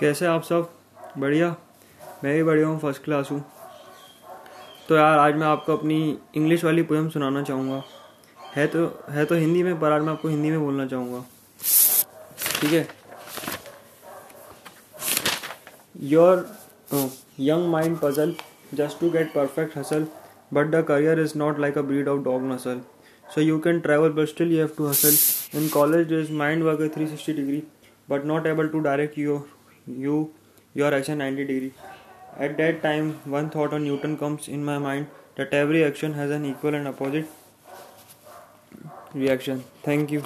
कैसे आप सब? बढ़िया। मैं भी बढ़िया हूँ फ़र्स्ट क्लास हूँ। तो यार, आज मैं आपको अपनी इंग्लिश वाली पोएम सुनाना चाहूँगा। है तो है तो हिंदी में, पर आज मैं आपको हिंदी में बोलना चाहूँगा। ठीक है? Your young mind puzzle just to get perfect hustle but the career is not like a breed of dog नसल so you can travel, but still you have to hustle. In college days, mind work a 360 degree, but not able to direct your you your action 90 degree at that time one thought on newton comes in my mind that every action has an equal and opposite reaction thank you